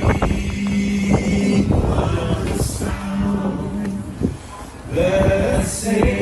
sweet the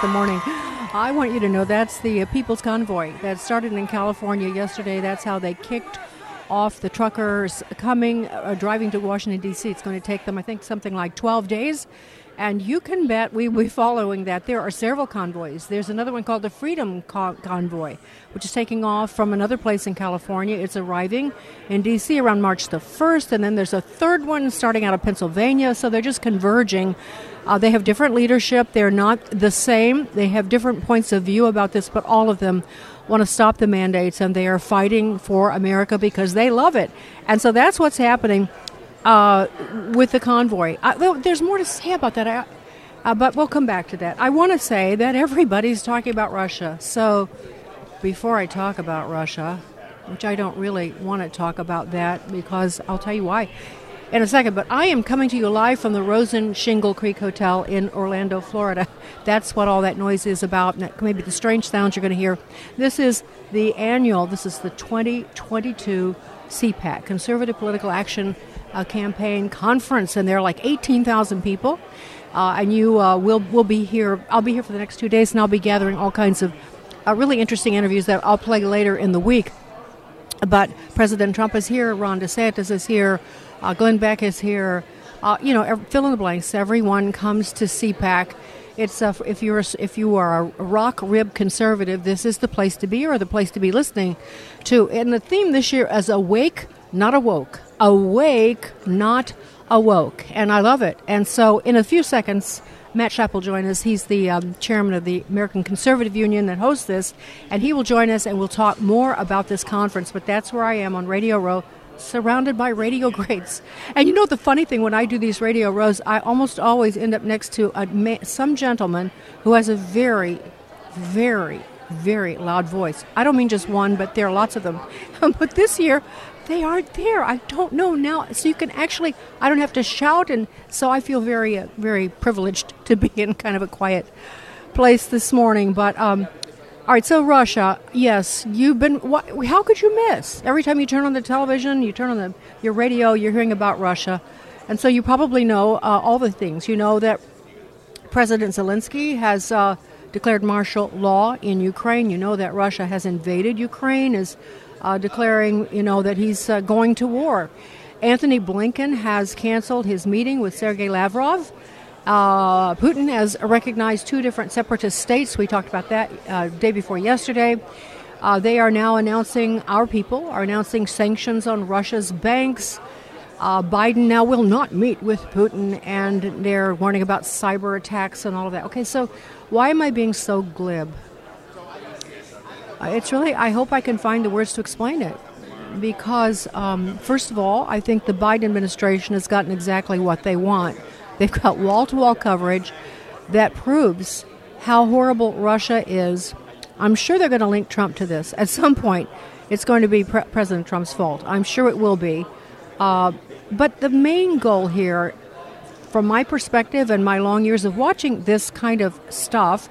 the morning. I want you to know that's the People's Convoy that started in California yesterday. That's how they kicked off the truckers coming, uh, driving to Washington, D.C. It's going to take them, I think, something like 12 days. And you can bet we will be following that. There are several convoys. There's another one called the Freedom Con- Convoy, which is taking off from another place in California. It's arriving in D.C. around March the 1st. And then there's a third one starting out of Pennsylvania. So they're just converging. Uh, they have different leadership. They're not the same. They have different points of view about this, but all of them want to stop the mandates and they are fighting for America because they love it. And so that's what's happening uh, with the convoy. Though there's more to say about that, I, uh, but we'll come back to that. I want to say that everybody's talking about Russia. So before I talk about Russia, which I don't really want to talk about that because I'll tell you why in a second. But I am coming to you live from the Rosen Shingle Creek Hotel in Orlando, Florida. That's what all that noise is about. Maybe the strange sounds you're going to hear. This is the annual, this is the 2022 CPAC, Conservative Political Action uh, Campaign Conference, and there are like 18,000 people. Uh, and you uh, will will be here. I'll be here for the next two days, and I'll be gathering all kinds of uh, really interesting interviews that I'll play later in the week. But President Trump is here, Ron DeSantis is here, uh, Glenn Beck is here. Uh, you know, fill in the blanks. Everyone comes to CPAC. It's uh, if you're if you are a rock rib conservative, this is the place to be or the place to be listening to. And the theme this year is awake, not awoke. Awake, not awoke. And I love it. And so, in a few seconds. Matt Schlapp will join us. He's the um, chairman of the American Conservative Union that hosts this, and he will join us and we'll talk more about this conference. But that's where I am on Radio Row, surrounded by radio greats. And you know the funny thing when I do these radio rows, I almost always end up next to ma- some gentleman who has a very, very, very loud voice. I don't mean just one, but there are lots of them. but this year, they aren't there. I don't know now. So you can actually, I don't have to shout, and so I feel very, uh, very privileged to be in kind of a quiet place this morning. But um, all right, so Russia, yes, you've been. What, how could you miss? Every time you turn on the television, you turn on the your radio, you're hearing about Russia, and so you probably know uh, all the things. You know that President Zelensky has uh, declared martial law in Ukraine. You know that Russia has invaded Ukraine, is uh, declaring, you know, that he's uh, going to war. Antony Blinken has canceled his meeting with Sergei Lavrov. Uh, Putin has recognized two different separatist states. We talked about that uh, day before yesterday. Uh, they are now announcing, our people are announcing sanctions on Russia's banks. Uh, Biden now will not meet with Putin, and they're warning about cyber attacks and all of that. Okay, so why am I being so glib? It's really, I hope I can find the words to explain it. Because, um, first of all, I think the Biden administration has gotten exactly what they want. They've got wall to wall coverage that proves how horrible Russia is. I'm sure they're going to link Trump to this. At some point, it's going to be Pre- President Trump's fault. I'm sure it will be. Uh, but the main goal here, from my perspective and my long years of watching this kind of stuff,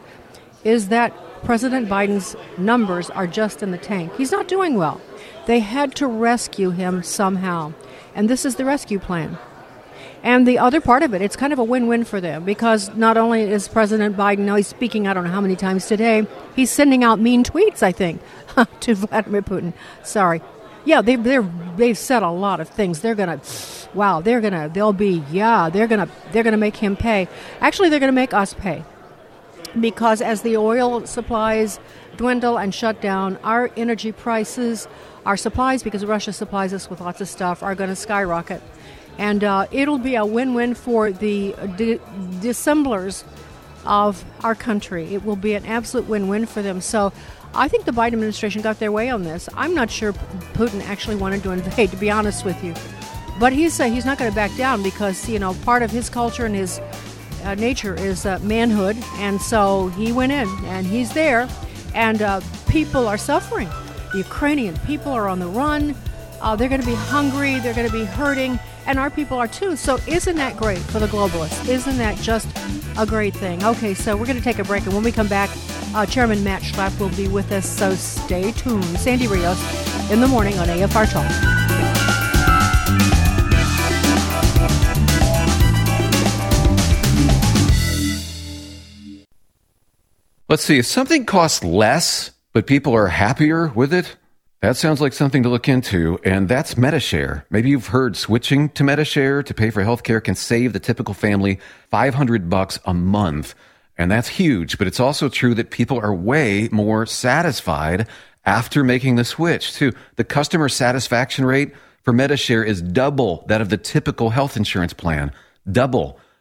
is that President Biden's numbers are just in the tank. He's not doing well. They had to rescue him somehow. And this is the rescue plan. And the other part of it, it's kind of a win win for them because not only is President Biden, now he's speaking, I don't know how many times today, he's sending out mean tweets, I think, to Vladimir Putin. Sorry. Yeah, they, they're, they've said a lot of things. They're going to, wow, they're going to, they'll be, yeah, they're going to, they're going to make him pay. Actually, they're going to make us pay because as the oil supplies dwindle and shut down, our energy prices, our supplies, because Russia supplies us with lots of stuff, are going to skyrocket. And uh, it'll be a win win for the di- dissemblers of our country. It will be an absolute win win for them. So I think the Biden administration got their way on this. I'm not sure Putin actually wanted to invade, to be honest with you. But he's, uh, he's not going to back down because, you know, part of his culture and his uh, nature is uh, manhood, and so he went in and he's there, and uh, people are suffering. The Ukrainian people are on the run. Uh, they're going to be hungry. They're going to be hurting, and our people are too. So isn't that great for the globalists? Isn't that just a great thing? Okay, so we're going to take a break, and when we come back, uh, Chairman Matt Schlapp will be with us. So stay tuned. Sandy Rios in the morning on AFR Talk. Let's see, if something costs less, but people are happier with it, that sounds like something to look into, and that's Medi-Share. Maybe you've heard switching to Medi-Share to pay for healthcare can save the typical family 500 bucks a month. And that's huge, but it's also true that people are way more satisfied after making the switch, too. The customer satisfaction rate for Medi-Share is double that of the typical health insurance plan. Double.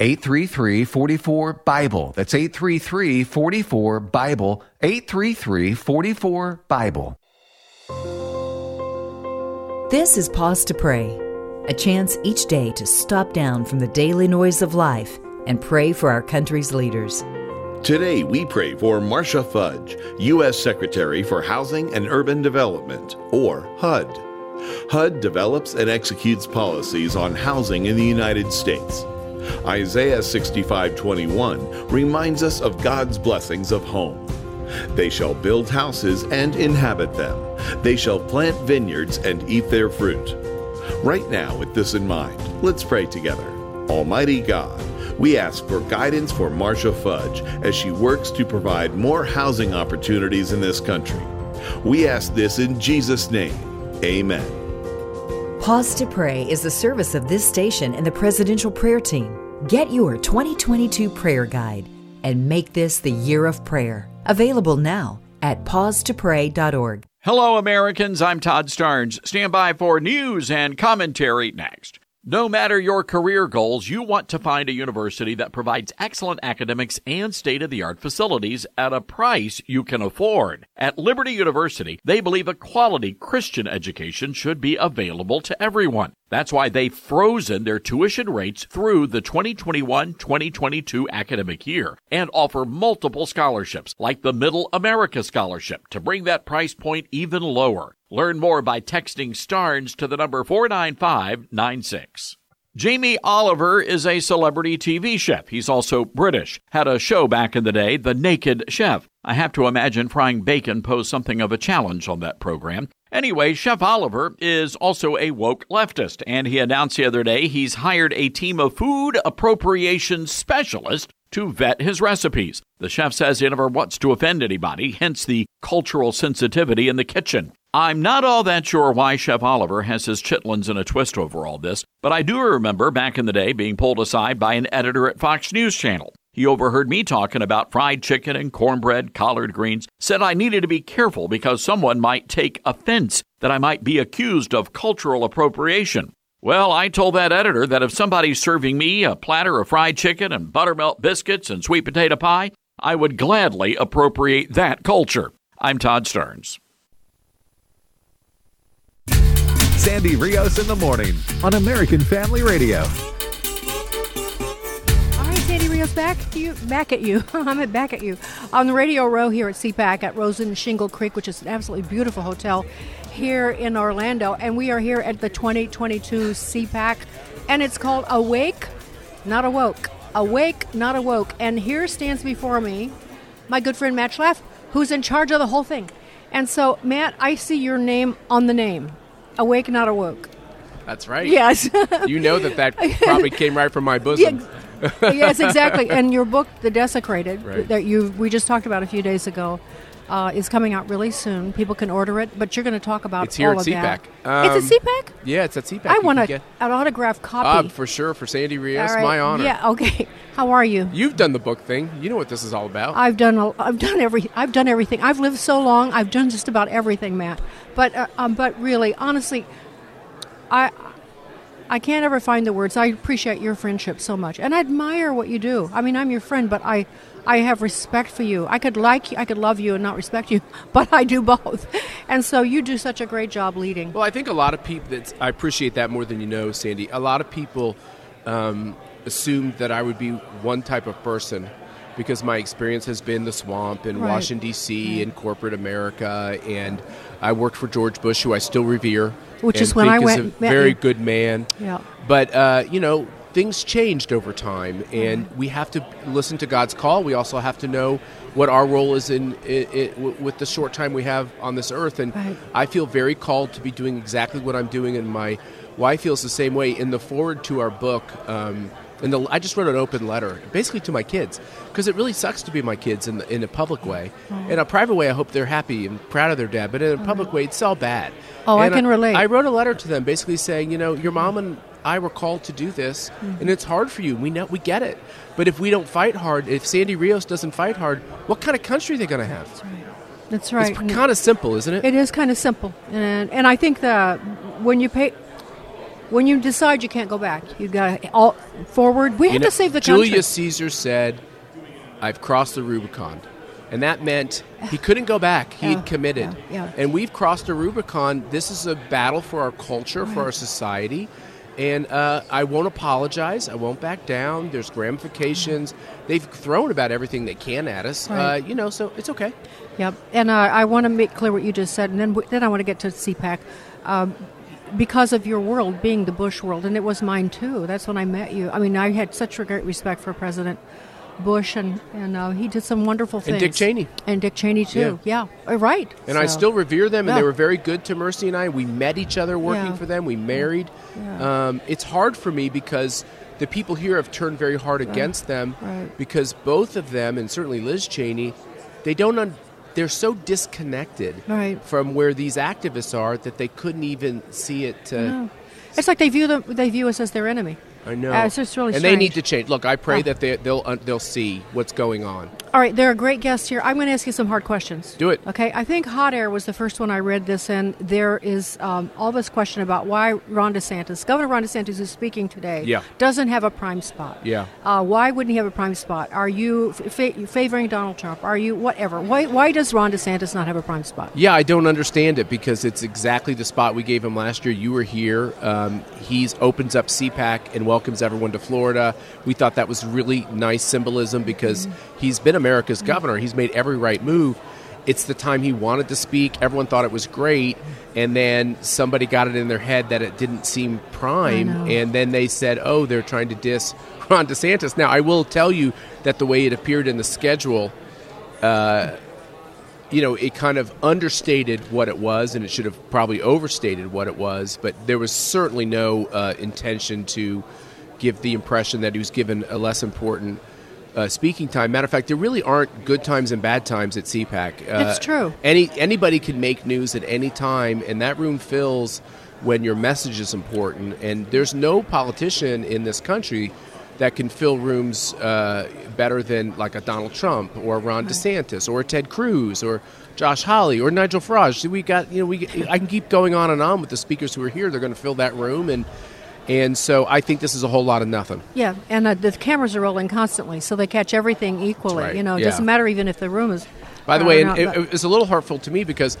833 44 Bible. That's 833 44 Bible. 833 44 Bible. This is Pause to Pray, a chance each day to stop down from the daily noise of life and pray for our country's leaders. Today, we pray for Marcia Fudge, U.S. Secretary for Housing and Urban Development, or HUD. HUD develops and executes policies on housing in the United States. Isaiah 65:21 reminds us of God's blessings of home. They shall build houses and inhabit them. They shall plant vineyards and eat their fruit. Right now, with this in mind, let's pray together. Almighty God, we ask for guidance for Marcia Fudge as she works to provide more housing opportunities in this country. We ask this in Jesus' name. Amen. Pause to Pray is the service of this station and the Presidential Prayer Team. Get your 2022 prayer guide and make this the year of prayer. Available now at pausetopray.org. Hello, Americans. I'm Todd Starnes. Stand by for news and commentary next. No matter your career goals, you want to find a university that provides excellent academics and state of the art facilities at a price you can afford. At Liberty University, they believe a quality Christian education should be available to everyone. That's why they've frozen their tuition rates through the 2021 2022 academic year and offer multiple scholarships, like the Middle America Scholarship, to bring that price point even lower. Learn more by texting STARNS to the number 49596. Jamie Oliver is a celebrity TV chef. He's also British. Had a show back in the day, The Naked Chef. I have to imagine frying bacon posed something of a challenge on that program. Anyway, Chef Oliver is also a woke leftist, and he announced the other day he's hired a team of food appropriation specialists to vet his recipes. The chef says he never wants to offend anybody, hence the cultural sensitivity in the kitchen. I'm not all that sure why Chef Oliver has his chitlins in a twist over all this, but I do remember back in the day being pulled aside by an editor at Fox News Channel. He overheard me talking about fried chicken and cornbread, collard greens, said I needed to be careful because someone might take offense that I might be accused of cultural appropriation. Well, I told that editor that if somebody's serving me a platter of fried chicken and buttermilk biscuits and sweet potato pie, I would gladly appropriate that culture. I'm Todd Starnes. Sandy Rios in the morning on American Family Radio. All right, Sandy back to you, back at you. I'm at back at you on the radio row here at CPAC at Rosen Shingle Creek, which is an absolutely beautiful hotel here in Orlando, and we are here at the 2022 CPAC, and it's called Awake, Not Awoke. Awake, Not Awoke. And here stands before me my good friend Matt Schlapp, who's in charge of the whole thing. And so, Matt, I see your name on the name. Awake, Not Awoke. That's right. Yes. you know that that probably came right from my bosom. Yeah, yes, exactly. And your book, The Desecrated, Right. that you we just talked about a few days ago, uh, is coming out really soon. People can order it, but you're going to talk about It's here all at of CPAC. that. it's Um, a CPAC. Yeah, it's at CPAC. I You want a, get- an autographed copy. Uh, for sure, for Sandy Rios, right. my honor. Yeah. Okay. How are you? You've done the book thing. You know what this is all about. I've done a, I've done every I've done everything. I've lived so long. I've done just about everything, Matt. But uh, um, but really, honestly, I I can't ever find the words. I appreciate your friendship so much, and I admire what you do. I mean, I'm your friend, but I I have respect for you. I could like you, I could love you and not respect you, but I do both. And so you do such a great job leading. Well, I think a lot of people. That's, I appreciate that more than you know, Sandy. A lot of people um, assumed that I would be one type of person because my experience has been the swamp in Right. Washington D.C. and corporate America, and I worked for George Bush, who I still revere, Which is when I went is a very you. good man. Yeah. But uh, you know, things changed over time, and we have to listen to God's call. We also have to know what our role is in, i i w with the short time we have on this earth. And Right. I feel very called to be doing exactly what I'm doing, and my wife feels the same way. In the foreword to our book, um, in the, I just wrote an open letter, basically to my kids, because it really sucks to be my kids in, the, in a public way. Oh. In a private way, I hope they're happy and proud of their dad, but in a public way, it's all bad. Oh, I And can relate. I wrote a letter to them, basically saying, you know, your mom and I were called to do this, Mhm. and it's hard for you. We know, we get it. But if we don't fight hard, if Sandy Rios doesn't fight hard, what kind of country are they going to have? That's right. That's right. It's kind of simple, isn't it? It is kind of simple, and and I think that when you pay, when you decide you can't go back, you've got to all forward. We You have know, to save the country. Julius Caesar said, "I've crossed the Rubicon," and that meant he couldn't go back. He Yeah, committed, yeah, yeah. and we've crossed the Rubicon. This is a battle for our culture, for our society. And uh, I won't apologize. I won't back down. There's ramifications. They've thrown about everything they can at us. Right. Uh, you know, so it's okay. Yep, and uh, I want to make clear what you just said, and then then I want to get to CPAC. Um, because of your world being the Bush world, and it was mine too. That's when I met you. I mean, I had such a great respect for President Bush, and and uh, he did some wonderful things. And. Dick Cheney. and Dick Cheney too. Yeah, Uh, right. And I still revere them, and they were very good to Mercy and I. We met each other working Yeah. for them. We married. Yeah. Um, it's hard for me because the people here have turned very hard Right. against them Right. because both of them, and certainly Liz Cheney, they don't. Un- they're so disconnected Right. from where these activists are that they couldn't even see it. Uh, No. It's like they view them. They view us as their enemy. I know. Uh, it's just really and they need to change. Look, I pray Oh. that they, they'll uh, they'll see what's going on. All right, there are great guests here. I'm going to ask you some hard questions. Do it. Okay, I think Hot Air was the first one I read this, and there is um, all this question about why Ron DeSantis, Governor Ron DeSantis, who's speaking today, Yeah. doesn't have a prime spot. Yeah. Uh, why wouldn't he have a prime spot? Are you fa- favoring Donald Trump? Are you whatever? Why, why does Ron DeSantis not have a prime spot? Yeah, I don't understand it because it's exactly the spot we gave him last year. You were here. Um, he's opens up CPAC and welcomes everyone to Florida. We thought that was really nice symbolism because he's been America's governor. He's made every right move. It's the time he wanted to speak. Everyone thought it was great, and then somebody got it in their head that it didn't seem prime, and then they said, "Oh, they're trying to diss Ron DeSantis." Now, I will tell you that the way it appeared in the schedule. Uh, you know, it kind of understated what it was, and it should have probably overstated what it was. But there was certainly no uh, intention to give the impression that he was given a less important uh, speaking time. Matter of fact, there really aren't good times and bad times at CPAC. Uh, It's true. Any anybody can make news at any time, and that room fills when your message is important. And there's no politician in this country that can fill rooms uh, better than like a Donald Trump or Ron DeSantis or Ted Cruz or Josh Hawley or Nigel Farage. We got you know we I can keep going on and on with the speakers who are here. They're going to fill that room and. And so I think this is a whole lot of nothing. Yeah, and uh, the cameras are rolling constantly, so they catch everything equally. right, You know, it yeah. doesn't matter even if the room is. By the way, and it, it was a little hurtful to me because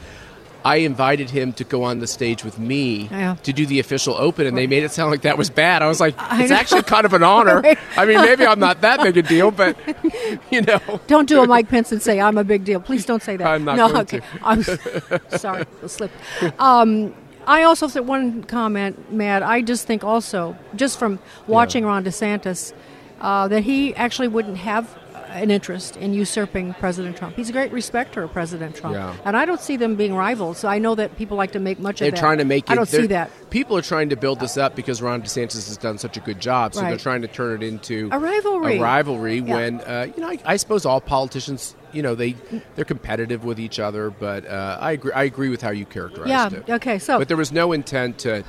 I invited him to go on the stage with me Yeah. to do the official open, and they made it sound like that was bad. I was like, it's actually kind of an honor. Right. I mean, maybe I'm not that big a deal, but you know. Don't do a Mike Pence and say I'm a big deal. Please don't say that. I'm not no, going okay. to. I'm sorry, I slipped. Um, I also said one comment, Matt. I just think also, just from watching Ron DeSantis, uh, that he actually wouldn't have an interest in usurping President Trump. He's a great respecter of President Trump, Yeah. and I don't see them being rivals. So I know that people like to make much They're of that. trying to make it. I don't see that. People are trying to build this up because Ron DeSantis has done such a good job. So they're trying to turn it into A rivalry. A rivalry Yeah. when uh, you know, I, I suppose all politicians, you know, they they're competitive with each other. But uh, I agree. I agree with how you characterized Yeah. it. Yeah. Okay. So But there was no intent to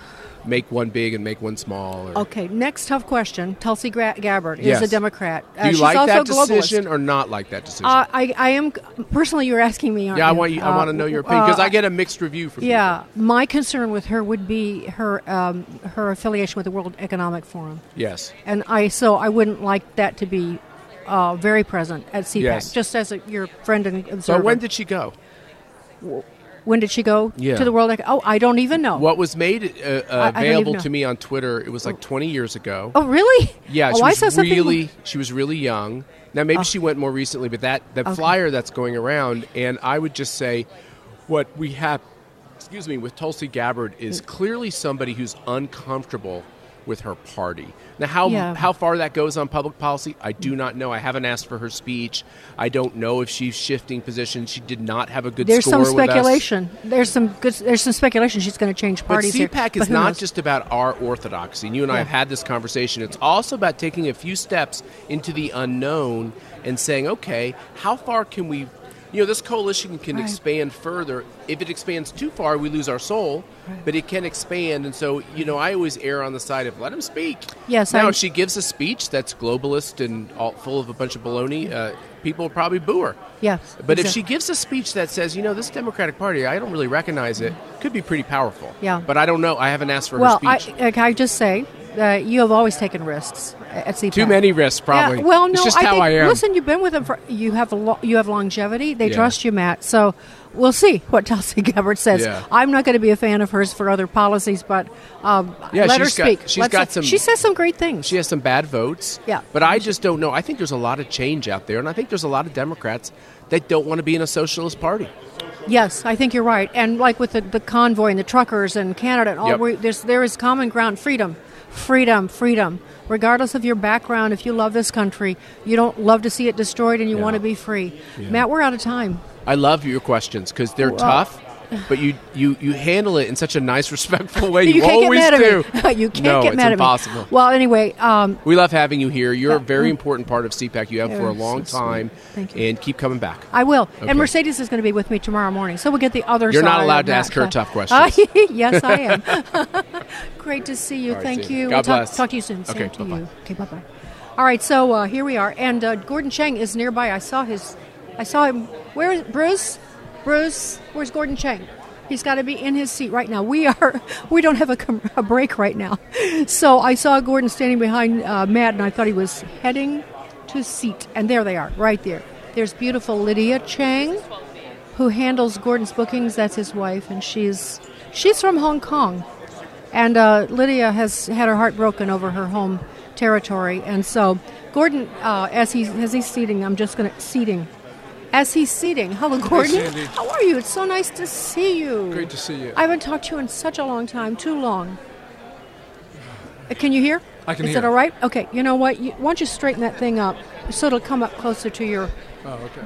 make one big and make one small. Or, Okay, next tough question. Tulsi Gabbard is Yes. a Democrat. Uh, Do you she's like also that a globalist. decision or not like that decision? Uh, I, I am personally. You're asking me. Yeah, I want you. I Uh, want to know your opinion because uh, I get a mixed review from Yeah, my concern with her would be her um, her affiliation with the World Economic Forum. Yes. and I so I wouldn't like that to be uh, very present at CPAC. Yes. Just as a, your friend and observer. So when did she go? When did she go Yeah. to the World? Ec- oh, I don't even know. What was made uh, I- I available to me on Twitter? It was like 20 years ago. Oh, really? Yeah, Oh, she I was saw something- really she was really young. Now maybe Oh. she went more recently, but that the Okay. flyer that's going around, and I would just say, what we have, excuse me, with Tulsi Gabbard is clearly somebody who's uncomfortable with her party. Now, how Yeah. how far that goes on public policy, I do not know. I haven't asked for her speech. I don't know if she's shifting positions. She did not have a good There's score some speculation. There's some good. There's some speculation she's going to change parties But here. CPAC But is not knows? just about our orthodoxy. And you and I Yeah. have had this conversation. It's also about taking a few steps into the unknown and saying, okay, how far can we. You know, this coalition can Right. expand further. If it expands too far, we lose our soul. But it can expand, and so you know, I always err on the side of let him speak. Yes, Now, I- if she gives a speech that's globalist and all full of a bunch of baloney, uh, people will probably boo her. Yes, But if she gives a speech that says, you know, this Democratic Party, I don't really recognize it, could be pretty powerful. Yeah. But I don't know. I haven't asked for well, her speech. I, can I just say that you have always taken risks at CPAC. Too many risks, probably. Yeah, well, no, It's just I how think, I am. Listen, you've been with them for you have a lo- you have longevity. They Yeah. trust you, Matt. So we'll see what Tulsi Gabbard says. Yeah. I'm not going to be a fan of hers for other policies, but um, Yeah, let her she's got- speak. she's Let's- got some- She says some great things. She has some bad votes. Yeah. But I just don't know. I think there's a lot of change out there, and I think there's a lot of Democrats that don't want to be in a socialist party. Yes, I think you're right. And like with the, the convoy and the truckers and Canada and all, Yep. we, there is common ground, freedom, freedom, freedom. Regardless of your background, if you love this country, you don't love to see it destroyed, and you Yeah. want to be free. Yeah. Matt, we're out of time. I love your questions because they're Well- tough, but you, you, you handle it in such a nice, respectful way. You, you can't always get mad do. at me. you can't no, get it's mad impossible. at me. Well, anyway, um, We love having you here. You're a very important part of CPAC. You have for a long so time. Thank you. And keep coming back. I will. Okay. And Mercedes is going to be with me tomorrow morning, so we'll get the other You're not allowed to ask her Uh, tough questions. yes, I am. Great to see you. Right, Thank see you. you. God we'll talk, bless. talk to you soon. Okay, to bye-bye. Okay, bye bye. All right, so uh, here we are, and uh, Gordon Chang is nearby. I saw his. I saw him. Where is Bruce? Bruce, where's Gordon Chang? He's got to be in his seat right now. We are. We don't have a, com- a break right now, so I saw Gordon standing behind uh, Matt, and I thought he was heading to seat. And there they are, right there. There's beautiful Lydia Chang, who handles Gordon's bookings. That's his wife, and she's she's from Hong Kong. And uh, Lydia has had her heart broken over her home territory, and so Gordon, uh, as he's as he's seating, I'm just going to seating. As he's seating, hello, Gordon. Sandy. How are you? It's so nice to see you. Great to see you. I haven't talked to you in such a long time, too long. Uh, Can you hear? I can Is hear. that all right? Okay. You know what? You, why don't you straighten that thing up so it'll come up closer to your. Oh, okay.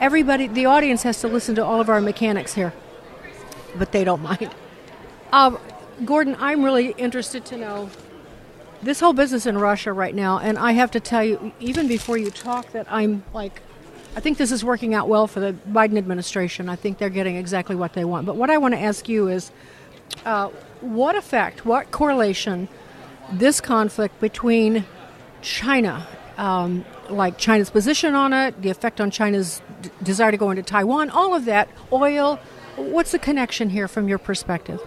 Everybody, the audience has to listen to all of our mechanics here, but they don't mind. Um, Gordon, I'm really interested to know this whole business in Russia right now, and I have to tell you, even before you talk, that I'm like, I think this is working out well for the Biden administration. I think they're getting exactly what they want. But what I want to ask you is, uh, what effect, what correlation, this conflict between China, um, like China's position on it, the effect on China's d- desire to go into Taiwan, all of that, oil. What's the connection here from your perspective?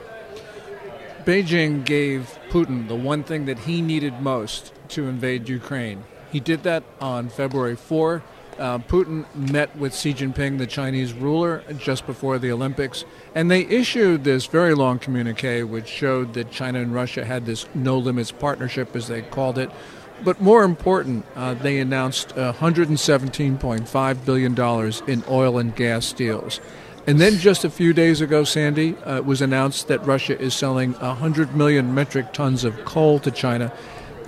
Beijing gave Putin the one thing that he needed most to invade Ukraine. He did that on February 4. Uh, Putin met with Xi Jinping, the Chinese ruler, just before the Olympics, and they issued this very long communique which showed that China and Russia had this no limits partnership, as they called it. But more important, uh, they announced $117.5 billion in oil and gas deals. And then just a few days ago, Sandy, uh, it was announced that Russia is selling 100 million metric tons of coal to China.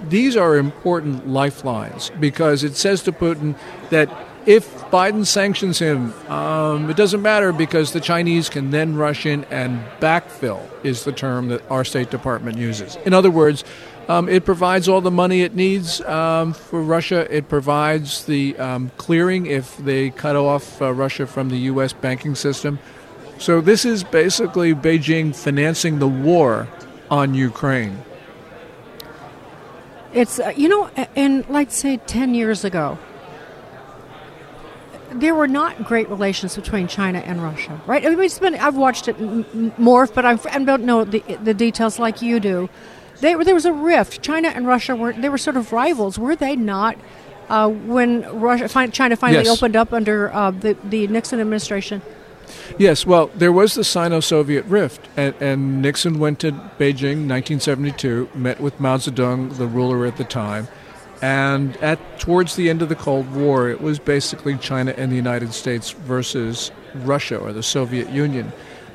These are important lifelines because it says to Putin that if Biden sanctions him, um, it doesn't matter because the Chinese can then rush in and backfill, is the term that our State Department uses. In other words, um, it provides all the money it needs um, for Russia. It provides the um, clearing if they cut off uh, Russia from the U.S. banking system. So this is basically Beijing financing the war on Ukraine. It's, uh, you know, and like say 10 years ago, there were not great relations between China and Russia, right? I mean, it's been, I've watched it morph, but I'm, I don't know the, the details like you do. They, there was a rift. China and Russia were they were sort of rivals, were they not? Uh, when Russia, China finally yes. opened up under uh, the the Nixon administration. Yes, well, there was the Sino-Soviet rift, and, and Nixon went to Beijing, 1972, met with Mao Zedong, the ruler at the time, and at towards the end of the Cold War, it was basically China and the United States versus Russia or the Soviet Union.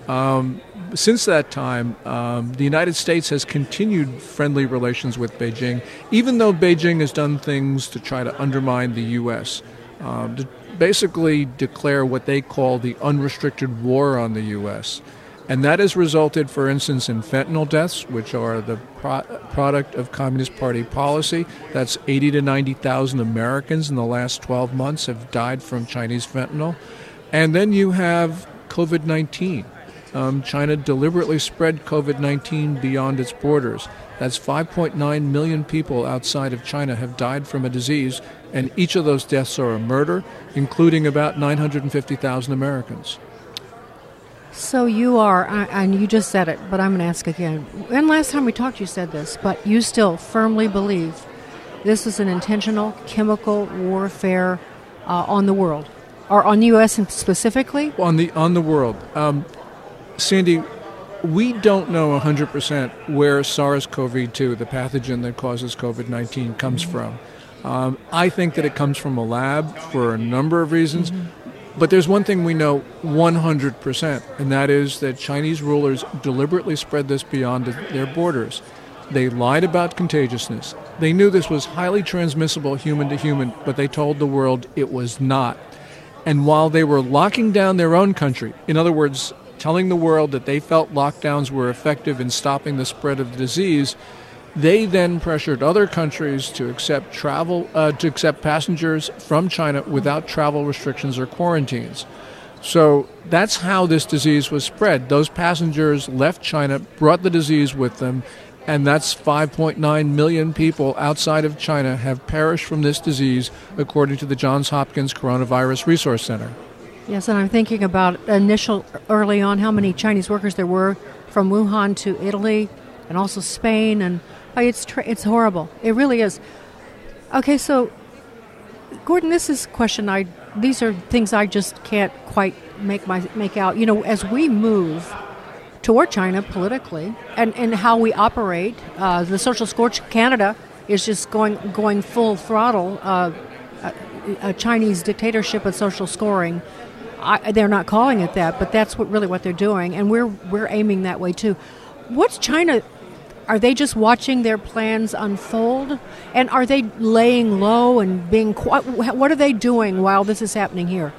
Um, since that time, um, the United States has continued friendly relations with Beijing, even though Beijing has done things to try to undermine the U.S., um, basically declare what they call the unrestricted war on the U.S. And that has resulted, for instance, in fentanyl deaths, which are the pro- product of Communist Party policy. That's 80 to 90,000 Americans in the last 12 months have died from Chinese fentanyl. And then you have COVID 19 um, China deliberately spread COVID 19 beyond its borders. That's 5.9 million people outside of China have died from a disease, and each of those deaths are a murder, including about 950,000 Americans. So you are, and you just said it, but I'm going to ask again. And last time we talked, you said this, but you still firmly believe this is an intentional chemical warfare uh, on the world, or on the U.S. specifically? On the on the world. Um, Sandy, we don't know 100% where SARS CoV 2, the pathogen that causes COVID 19, comes from. Um, I think that it comes from a lab for a number of reasons. But there's one thing we know 100%, and that is that Chinese rulers deliberately spread this beyond their borders. They lied about contagiousness. They knew this was highly transmissible human to human, but they told the world it was not. And while they were locking down their own country, in other words, telling the world that they felt lockdowns were effective in stopping the spread of the disease, they then pressured other countries to accept travel uh, to accept passengers from China without travel restrictions or quarantines. So that's how this disease was spread. Those passengers left China, brought the disease with them, and that's 5.9 million people outside of China have perished from this disease, according to the Johns Hopkins Coronavirus Resource Center. Yes, and I'm thinking about initial early on how many Chinese workers there were from Wuhan to Italy and also Spain, and oh, it's tra- it's horrible. It really is. Okay, so Gordon, this is question I. These are things I just can't quite make my make out. You know, as we move toward China politically and, and how we operate, uh, the social scorch Canada is just going going full throttle. Uh, a, a Chinese dictatorship of social scoring. I, they're not calling it that, but that's what really what they're doing, and we're we're aiming that way too. What's China? Are they just watching their plans unfold, and are they laying low and being? What are they doing while this is happening here?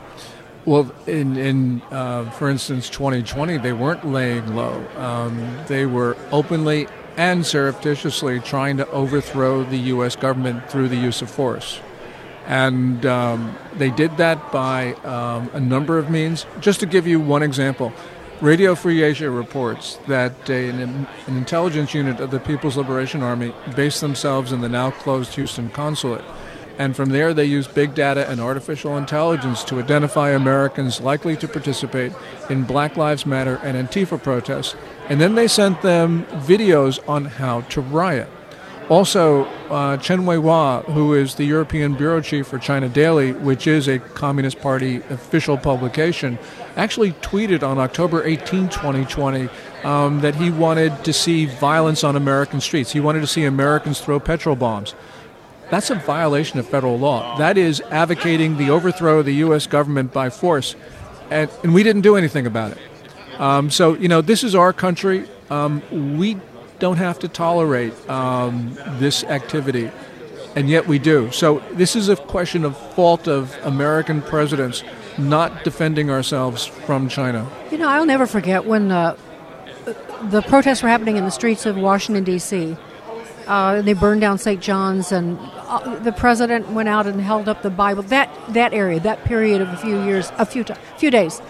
Well, in, in uh, for instance, 2020, they weren't laying low. Um, they were openly and surreptitiously trying to overthrow the U.S. government through the use of force. And um, they did that by um, a number of means. Just to give you one example, Radio Free Asia reports that a, an, an intelligence unit of the People's Liberation Army based themselves in the now closed Houston consulate. And from there, they used big data and artificial intelligence to identify Americans likely to participate in Black Lives Matter and Antifa protests. And then they sent them videos on how to riot. Also, uh, Chen Weihua, who is the European bureau chief for China Daily, which is a Communist Party official publication, actually tweeted on October 18, 2020, um, that he wanted to see violence on American streets. He wanted to see Americans throw petrol bombs. That's a violation of federal law. That is advocating the overthrow of the U.S. government by force, and, and we didn't do anything about it. Um, so, you know, this is our country. Um, we don't have to tolerate um, this activity, and yet we do. So, this is a question of fault of American presidents not defending ourselves from China. You know, I'll never forget when uh, the protests were happening in the streets of Washington, D.C. Uh, they burned down St. John's, and uh, the president went out and held up the Bible. That that area, that period of a few years, a few t- few days,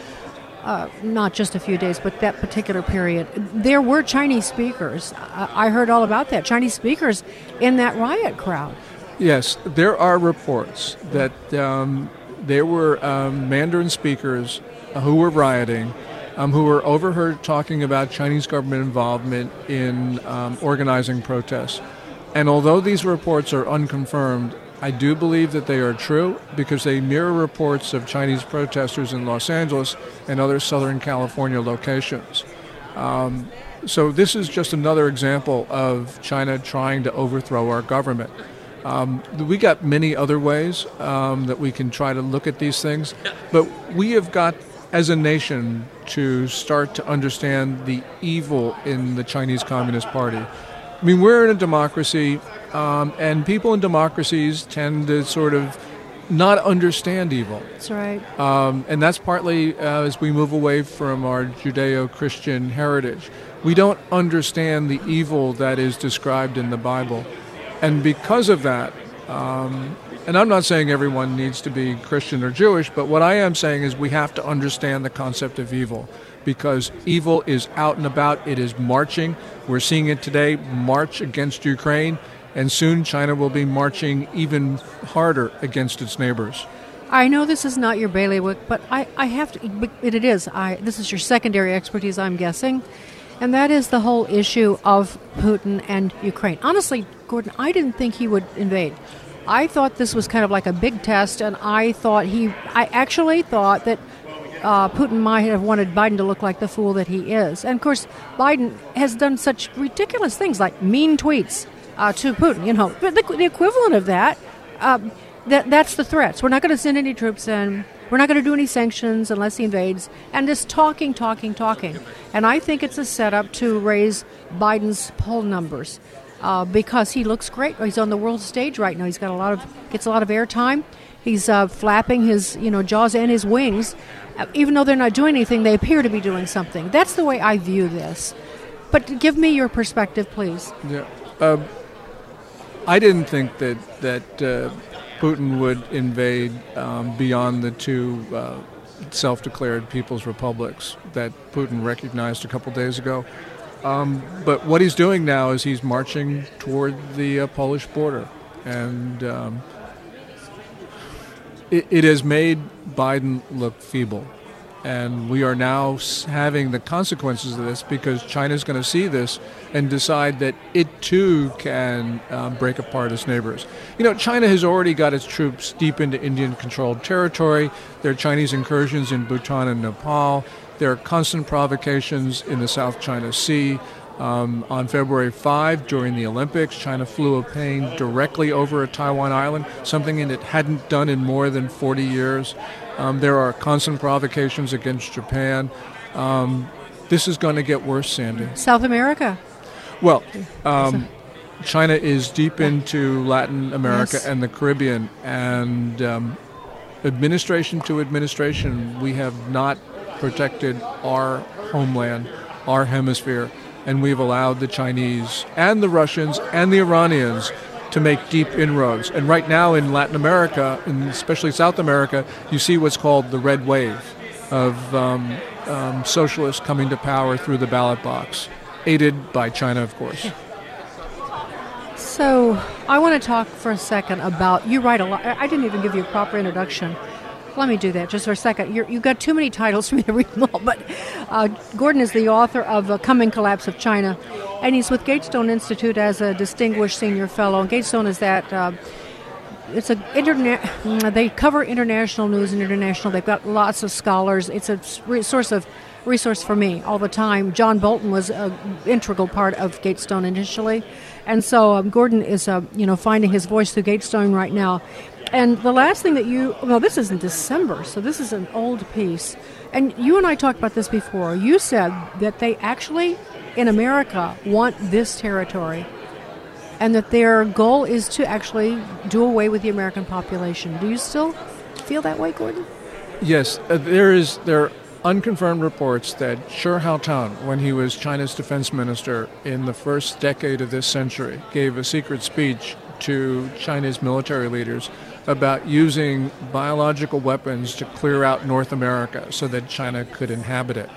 uh, not just a few days, but that particular period, there were Chinese speakers. I, I heard all about that. Chinese speakers in that riot crowd. Yes, there are reports that um, there were um, Mandarin speakers who were rioting, um, who were overheard talking about Chinese government involvement in um, organizing protests. And although these reports are unconfirmed, I do believe that they are true because they mirror reports of Chinese protesters in Los Angeles and other Southern California locations. Um, so this is just another example of China trying to overthrow our government. Um, we got many other ways um, that we can try to look at these things, but we have got, as a nation, to start to understand the evil in the Chinese Communist Party. I mean, we're in a democracy, um, and people in democracies tend to sort of not understand evil. That's right. Um, and that's partly uh, as we move away from our Judeo Christian heritage. We don't understand the evil that is described in the Bible. And because of that, um, and I'm not saying everyone needs to be Christian or Jewish, but what I am saying is we have to understand the concept of evil because evil is out and about. It is marching. We're seeing it today march against Ukraine, and soon China will be marching even harder against its neighbors. I know this is not your bailiwick, but I, I have to. It is. I this is your secondary expertise, I'm guessing, and that is the whole issue of Putin and Ukraine. Honestly, Gordon, I didn't think he would invade. I thought this was kind of like a big test, and I thought he. I actually thought that uh, Putin might have wanted Biden to look like the fool that he is. And of course, Biden has done such ridiculous things like mean tweets uh, to Putin. You know, but the, the equivalent of that. Uh, that that's the threats. We're not going to send any troops in. We're not going to do any sanctions unless he invades. And just talking, talking, talking. And I think it's a setup to raise Biden's poll numbers uh, because he looks great. He's on the world stage right now. He's got a lot of gets a lot of airtime. He's uh, flapping his you know jaws and his wings. Uh, even though they're not doing anything, they appear to be doing something. That's the way I view this. But give me your perspective, please. Yeah. Um, I didn't think that that uh, Putin would invade um, beyond the two uh, self-declared people's republics that Putin recognized a couple days ago. Um, but what he's doing now is he's marching toward the uh, Polish border, and um, it, it has made Biden look feeble. And we are now having the consequences of this because China's going to see this and decide that it too can um, break apart its neighbors. You know, China has already got its troops deep into Indian controlled territory. There are Chinese incursions in Bhutan and Nepal. There are constant provocations in the South China Sea. Um, on February 5, during the Olympics, China flew a plane directly over a Taiwan island, something it hadn't done in more than 40 years. Um, there are constant provocations against Japan. Um, this is going to get worse, Sandy. South America. Well, um, China is deep into Latin America Yes. and the Caribbean, and um, administration to administration, we have not protected our homeland, our hemisphere, and we've allowed the Chinese and the Russians and the Iranians to make deep inroads. And right now in Latin America, and especially South America, you see what's called the red wave of um, um, socialists coming to power through the ballot box, aided by China, of course. So I want to talk for a second about you write a lot. I didn't even give you a proper introduction. Let me do that just for a second. you have got too many titles for me to read them all. But uh, Gordon is the author of *The Coming Collapse of China*, and he's with Gatestone Institute as a distinguished senior fellow. And Gatestone is that. Uh, it's a internet. They cover international news and international. They've got lots of scholars. It's a source of resource for me all the time. John Bolton was an integral part of Gatestone initially, and so um, Gordon is, uh, you know, finding his voice through Gatestone right now. And the last thing that you, well, this is in December, so this is an old piece. And you and I talked about this before. You said that they actually, in America, want this territory and that their goal is to actually do away with the American population. Do you still feel that way, Gordon? Yes, uh, there is there unconfirmed reports that Chi Haotian, when he was China's defense minister in the first decade of this century, gave a secret speech to China's military leaders about using biological weapons to clear out North America so that China could inhabit it.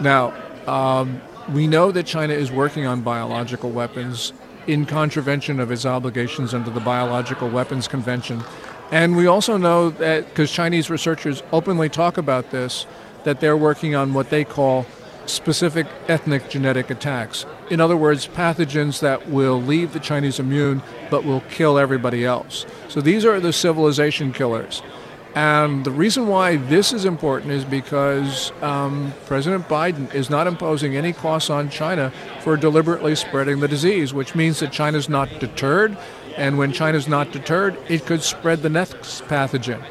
Now, um, we know that China is working on biological weapons in contravention of its obligations under the Biological Weapons Convention. And we also know that, because Chinese researchers openly talk about this, that they're working on what they call specific ethnic genetic attacks. In other words, pathogens that will leave the Chinese immune but will kill everybody else. So these are the civilization killers. And the reason why this is important is because um, President Biden is not imposing any costs on China for deliberately spreading the disease, which means that China's not deterred. And when China's not deterred, it could spread the next pathogen.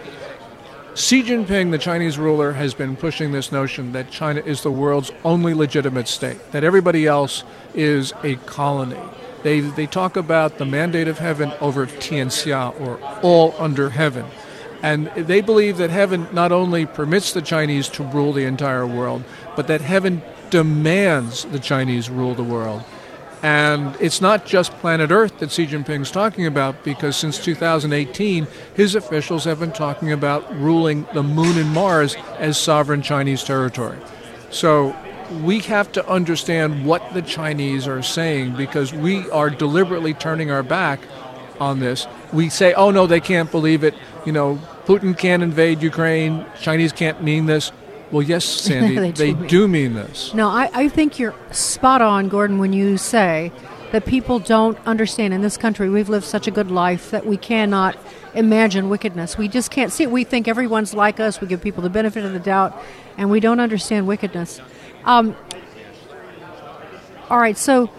Xi Jinping, the Chinese ruler, has been pushing this notion that China is the world's only legitimate state, that everybody else is a colony. They, they talk about the mandate of heaven over Tianxia, or all under heaven. And they believe that heaven not only permits the Chinese to rule the entire world, but that heaven demands the Chinese rule the world. And it's not just planet Earth that Xi Jinping's talking about, because since 2018, his officials have been talking about ruling the moon and Mars as sovereign Chinese territory. So we have to understand what the Chinese are saying because we are deliberately turning our back on this. We say, oh no, they can't believe it. You know, Putin can't invade Ukraine. Chinese can't mean this. Well, yes, Sandy, they, do, they mean. do, mean. this. No, I, I think you're spot on, Gordon, when you say that people don't understand in this country we've lived such a good life that we cannot imagine wickedness. We just can't see it. We think everyone's like us. We give people the benefit of the doubt, and we don't understand wickedness. Um, all right, so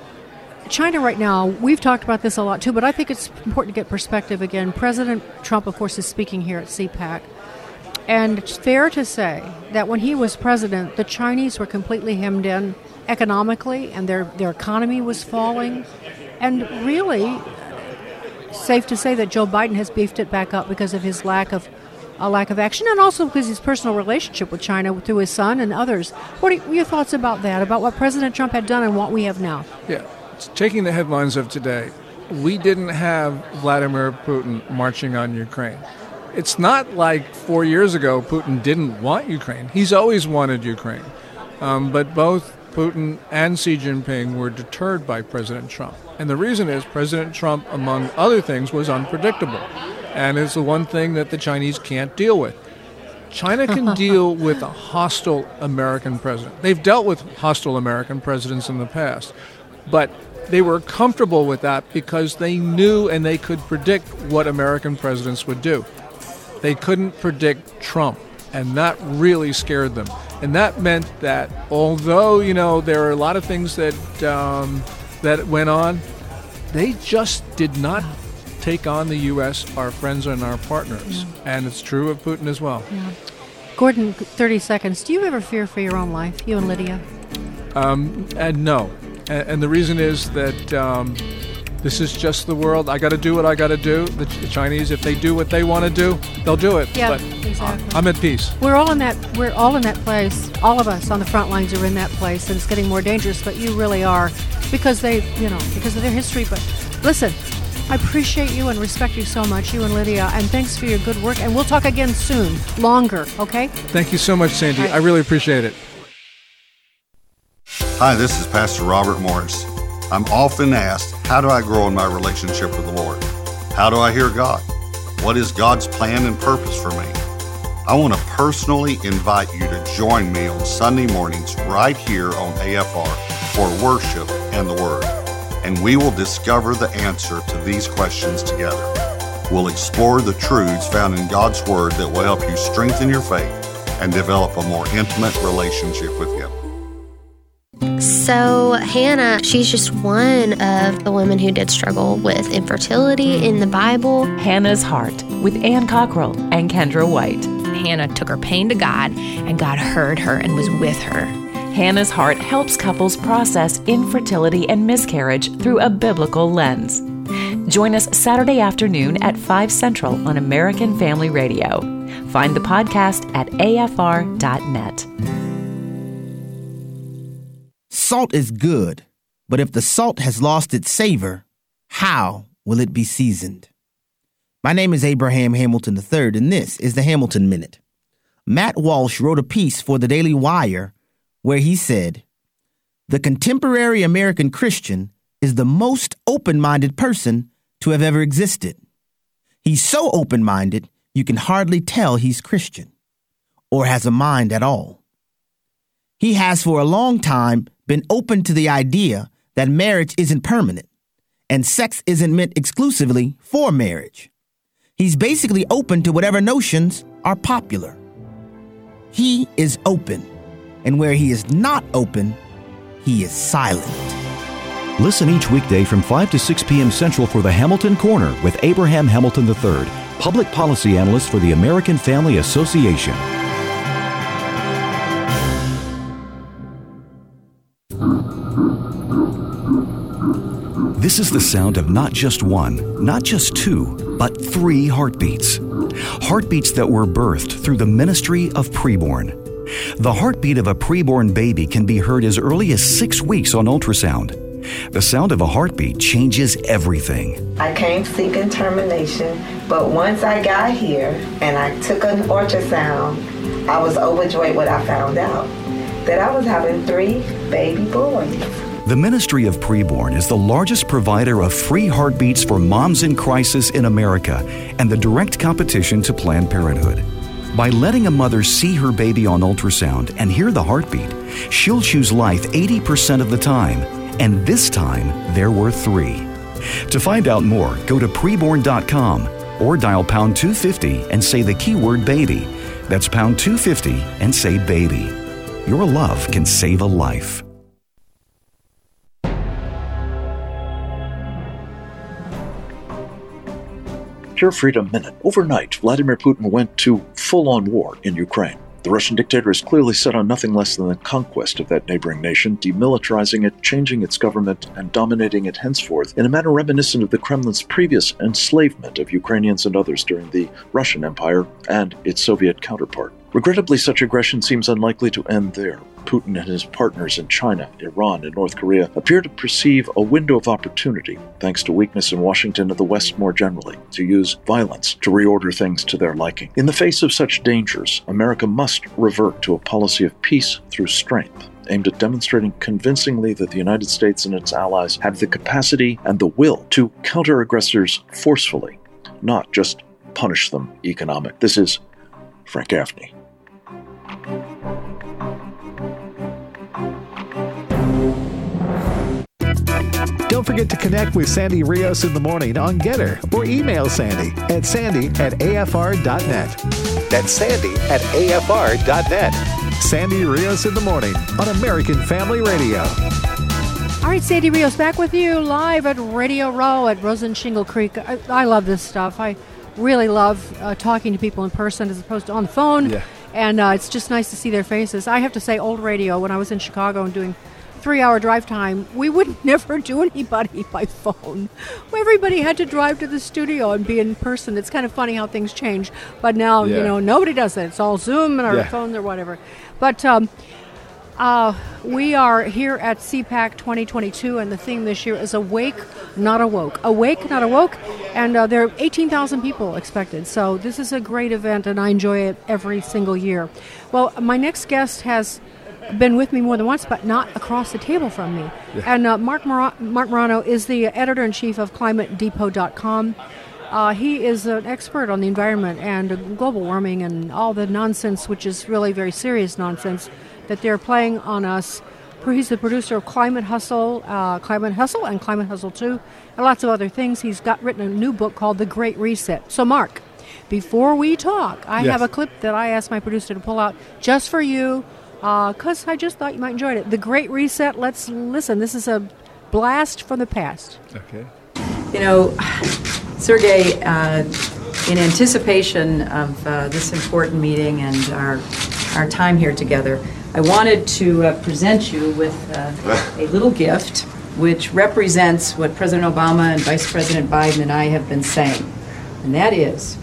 China right now, we've talked about this a lot too, but I think it's important to get perspective again. President Trump, of course, is speaking here at CPAC. And it's fair to say that when he was president, the Chinese were completely hemmed in economically, and their, their economy was falling. And really, safe to say that Joe Biden has beefed it back up because of his lack of a lack of action, and also because his personal relationship with China through his son and others. What are your thoughts about that? About what President Trump had done and what we have now? Yeah, taking the headlines of today, we didn't have Vladimir Putin marching on Ukraine. It's not like four years ago Putin didn't want Ukraine. He's always wanted Ukraine. Um, but both Putin and Xi Jinping were deterred by President Trump. And the reason is President Trump, among other things, was unpredictable. And it's the one thing that the Chinese can't deal with. China can deal with a hostile American president. They've dealt with hostile American presidents in the past. But they were comfortable with that because they knew and they could predict what American presidents would do. They couldn't predict Trump, and that really scared them. And that meant that although you know there are a lot of things that um, that went on, they just did not take on the U.S., our friends and our partners. Yeah. And it's true of Putin as well. Yeah. Gordon, 30 seconds. Do you ever fear for your own life, you and Lydia? Um, and no, and, and the reason is that um, this is just the world. I got to do what I got to do. The, the, Chinese, if they do what they want to do, they'll do it. Yeah, but exactly. I'm at peace. We're all in that. We're all in that place. All of us on the front lines are in that place, and it's getting more dangerous. But you really are, because they, you know, because of their history. But listen, I appreciate you and respect you so much, you and Lydia, and thanks for your good work. And we'll talk again soon, longer, okay? Thank you so much, Sandy. I really appreciate it. Hi, this is Pastor Robert Morris. I'm often asked, How do I grow in my relationship with the Lord? How do I hear God? What is God's plan and purpose for me? I want to personally invite you to join me on Sunday mornings right here on AFR for worship and the Word. And we will discover the answer to these questions together. We'll explore the truths found in God's Word that will help you strengthen your faith and develop a more intimate relationship with Him. So, Hannah, she's just one of the women who did struggle with infertility in the Bible. Hannah's Heart with Ann Cockrell and Kendra White. Hannah took her pain to God, and God heard her and was with her. Hannah's Heart helps couples process infertility and miscarriage through a biblical lens. Join us Saturday afternoon at 5 Central on American Family Radio. Find the podcast at afr.net. Salt is good, but if the salt has lost its savor, how will it be seasoned? My name is Abraham Hamilton III, and this is the Hamilton Minute. Matt Walsh wrote a piece for the Daily Wire where he said, The contemporary American Christian is the most open minded person to have ever existed. He's so open minded, you can hardly tell he's Christian or has a mind at all. He has for a long time been open to the idea that marriage isn't permanent and sex isn't meant exclusively for marriage. He's basically open to whatever notions are popular. He is open, and where he is not open, he is silent. Listen each weekday from 5 to 6 p.m. Central for the Hamilton Corner with Abraham Hamilton III, public policy analyst for the American Family Association. This is the sound of not just one, not just two, but three heartbeats. Heartbeats that were birthed through the ministry of preborn. The heartbeat of a preborn baby can be heard as early as six weeks on ultrasound. The sound of a heartbeat changes everything. I came seeking termination, but once I got here and I took an ultrasound, I was overjoyed when I found out that I was having three baby boys. The Ministry of Preborn is the largest provider of free heartbeats for moms in crisis in America and the direct competition to Planned Parenthood. By letting a mother see her baby on ultrasound and hear the heartbeat, she'll choose life 80% of the time, and this time there were three. To find out more, go to preborn.com or dial pound 250 and say the keyword baby. That's pound 250 and say baby. Your love can save a life. Your Freedom Minute. Overnight, Vladimir Putin went to full on war in Ukraine. The Russian dictator is clearly set on nothing less than the conquest of that neighboring nation, demilitarizing it, changing its government, and dominating it henceforth in a manner reminiscent of the Kremlin's previous enslavement of Ukrainians and others during the Russian Empire and its Soviet counterpart. Regrettably, such aggression seems unlikely to end there. Putin and his partners in China, Iran, and North Korea appear to perceive a window of opportunity, thanks to weakness in Washington and the West more generally, to use violence to reorder things to their liking. In the face of such dangers, America must revert to a policy of peace through strength aimed at demonstrating convincingly that the United States and its allies have the capacity and the will to counter aggressors forcefully, not just punish them economic. This is Frank Gaffney. Don't forget to connect with Sandy Rios in the morning on GETTR or email Sandy at sandy at afr.net. That's sandy at afr.net. Sandy Rios in the morning on American Family Radio. All right, Sandy Rios back with you live at Radio Row at Rosen Shingle Creek. I, I love this stuff. I really love uh, talking to people in person as opposed to on the phone. Yeah. And uh, it's just nice to see their faces. I have to say, old radio, when I was in Chicago and doing three hour drive time, we would never do anybody by phone. Everybody had to drive to the studio and be in person. It's kind of funny how things change. But now, Yeah. you know, nobody does that. It's all Zoom and our Yeah. phones or whatever. But um, Uh, we are here at CPAC 2022, and the theme this year is Awake, Not Awoke. Awake, Not Awoke, and uh, there are 18,000 people expected. So this is a great event, and I enjoy it every single year. Well, my next guest has been with me more than once, but not across the table from me. Yeah. And uh, Mark, Mor- Marc Morano is the editor in chief of ClimateDepot.com. Uh, he is an expert on the environment and global warming and all the nonsense, which is really very serious nonsense that they're playing on us. He's the producer of Climate Hustle, uh, Climate Hustle, and Climate Hustle 2, and lots of other things. He's got written a new book called The Great Reset. So, Mark, before we talk, I Yes. have a clip that I asked my producer to pull out just for you because I just thought you might enjoy it. The Great Reset. Let's listen. This is a blast from the past. Okay. You know, Sergey, uh, in anticipation of uh, this important meeting and our, our time here together, I wanted to uh, present you with uh, a little gift which represents what President Obama and Vice President Biden and I have been saying. And that is,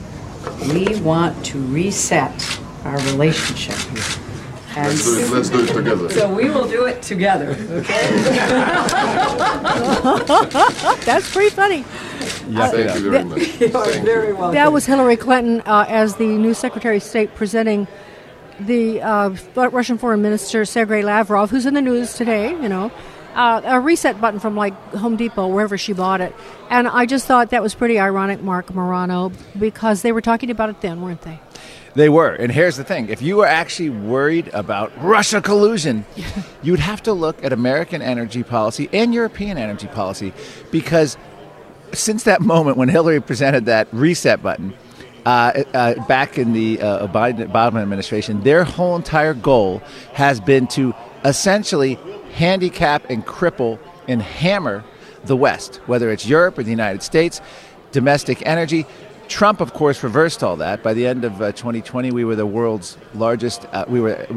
we want to reset our relationship. And Let's do it, let's do it together. So we will do it together, okay? That's pretty funny. Yes, thank you very much. You are very welcome. That was Hillary Clinton uh, as the new Secretary of State presenting the uh, Russian Foreign Minister Sergei Lavrov, who's in the news today, you know, uh, a reset button from like Home Depot, wherever she bought it. And I just thought that was pretty ironic, Marc Morano, because they were talking about it then, weren't they? They were. And here's the thing if you were actually worried about Russia collusion, you'd have to look at American energy policy and European energy policy because since that moment when Hillary presented that reset button, uh, uh, back in the uh, Biden, Biden administration, their whole entire goal has been to essentially handicap and cripple and hammer the West, whether it's Europe or the United States, domestic energy. Trump, of course, reversed all that. By the end of uh, 2020, we were the world's largest. Uh, we were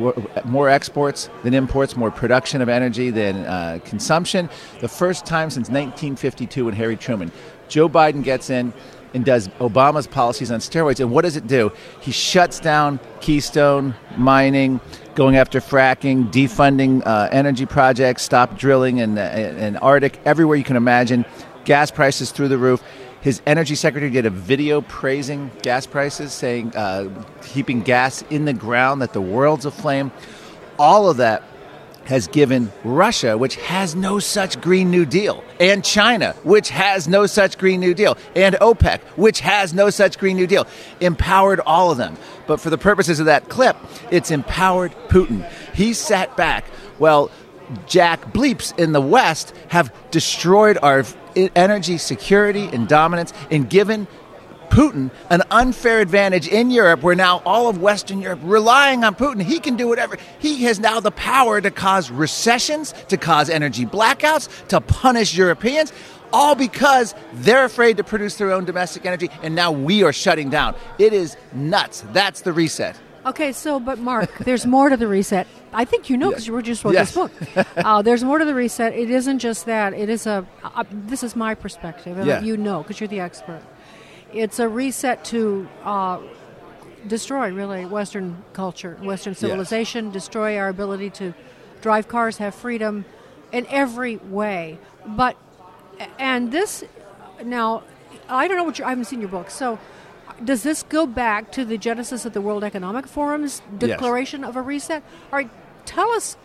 more exports than imports, more production of energy than uh, consumption. The first time since 1952 when Harry Truman. Joe Biden gets in and does Obama's policies on steroids. And what does it do? He shuts down Keystone mining, going after fracking, defunding uh, energy projects, stop drilling in, in, in Arctic, everywhere you can imagine. Gas prices through the roof. His energy secretary did a video praising gas prices, saying uh, keeping gas in the ground, that the world's aflame. All of that has given Russia, which has no such Green New Deal, and China, which has no such Green New Deal, and OPEC, which has no such Green New Deal, empowered all of them. But for the purposes of that clip, it's empowered Putin. He sat back. Well, Jack Bleeps in the West have destroyed our energy security and dominance and given Putin an unfair advantage in Europe where now all of Western Europe relying on Putin. He can do whatever. He has now the power to cause recessions, to cause energy blackouts, to punish Europeans, all because they're afraid to produce their own domestic energy and now we are shutting down. It is nuts. That's the reset. Okay, so, but Mark, there's more to the reset. I think you know because you were just wrote Yes. this book. Uh, there's more to the reset. It isn't just that. It is a. Uh, this is my perspective, and Yeah. you know because you're the expert. It's a reset to uh, destroy really Western culture, Western civilization, destroy our ability to drive cars, have freedom in every way. But and this now, I don't know what you, I haven't seen your book, so. Does this go back to the genesis of the World Economic Forum's Yes. declaration of a reset? All right, tell us.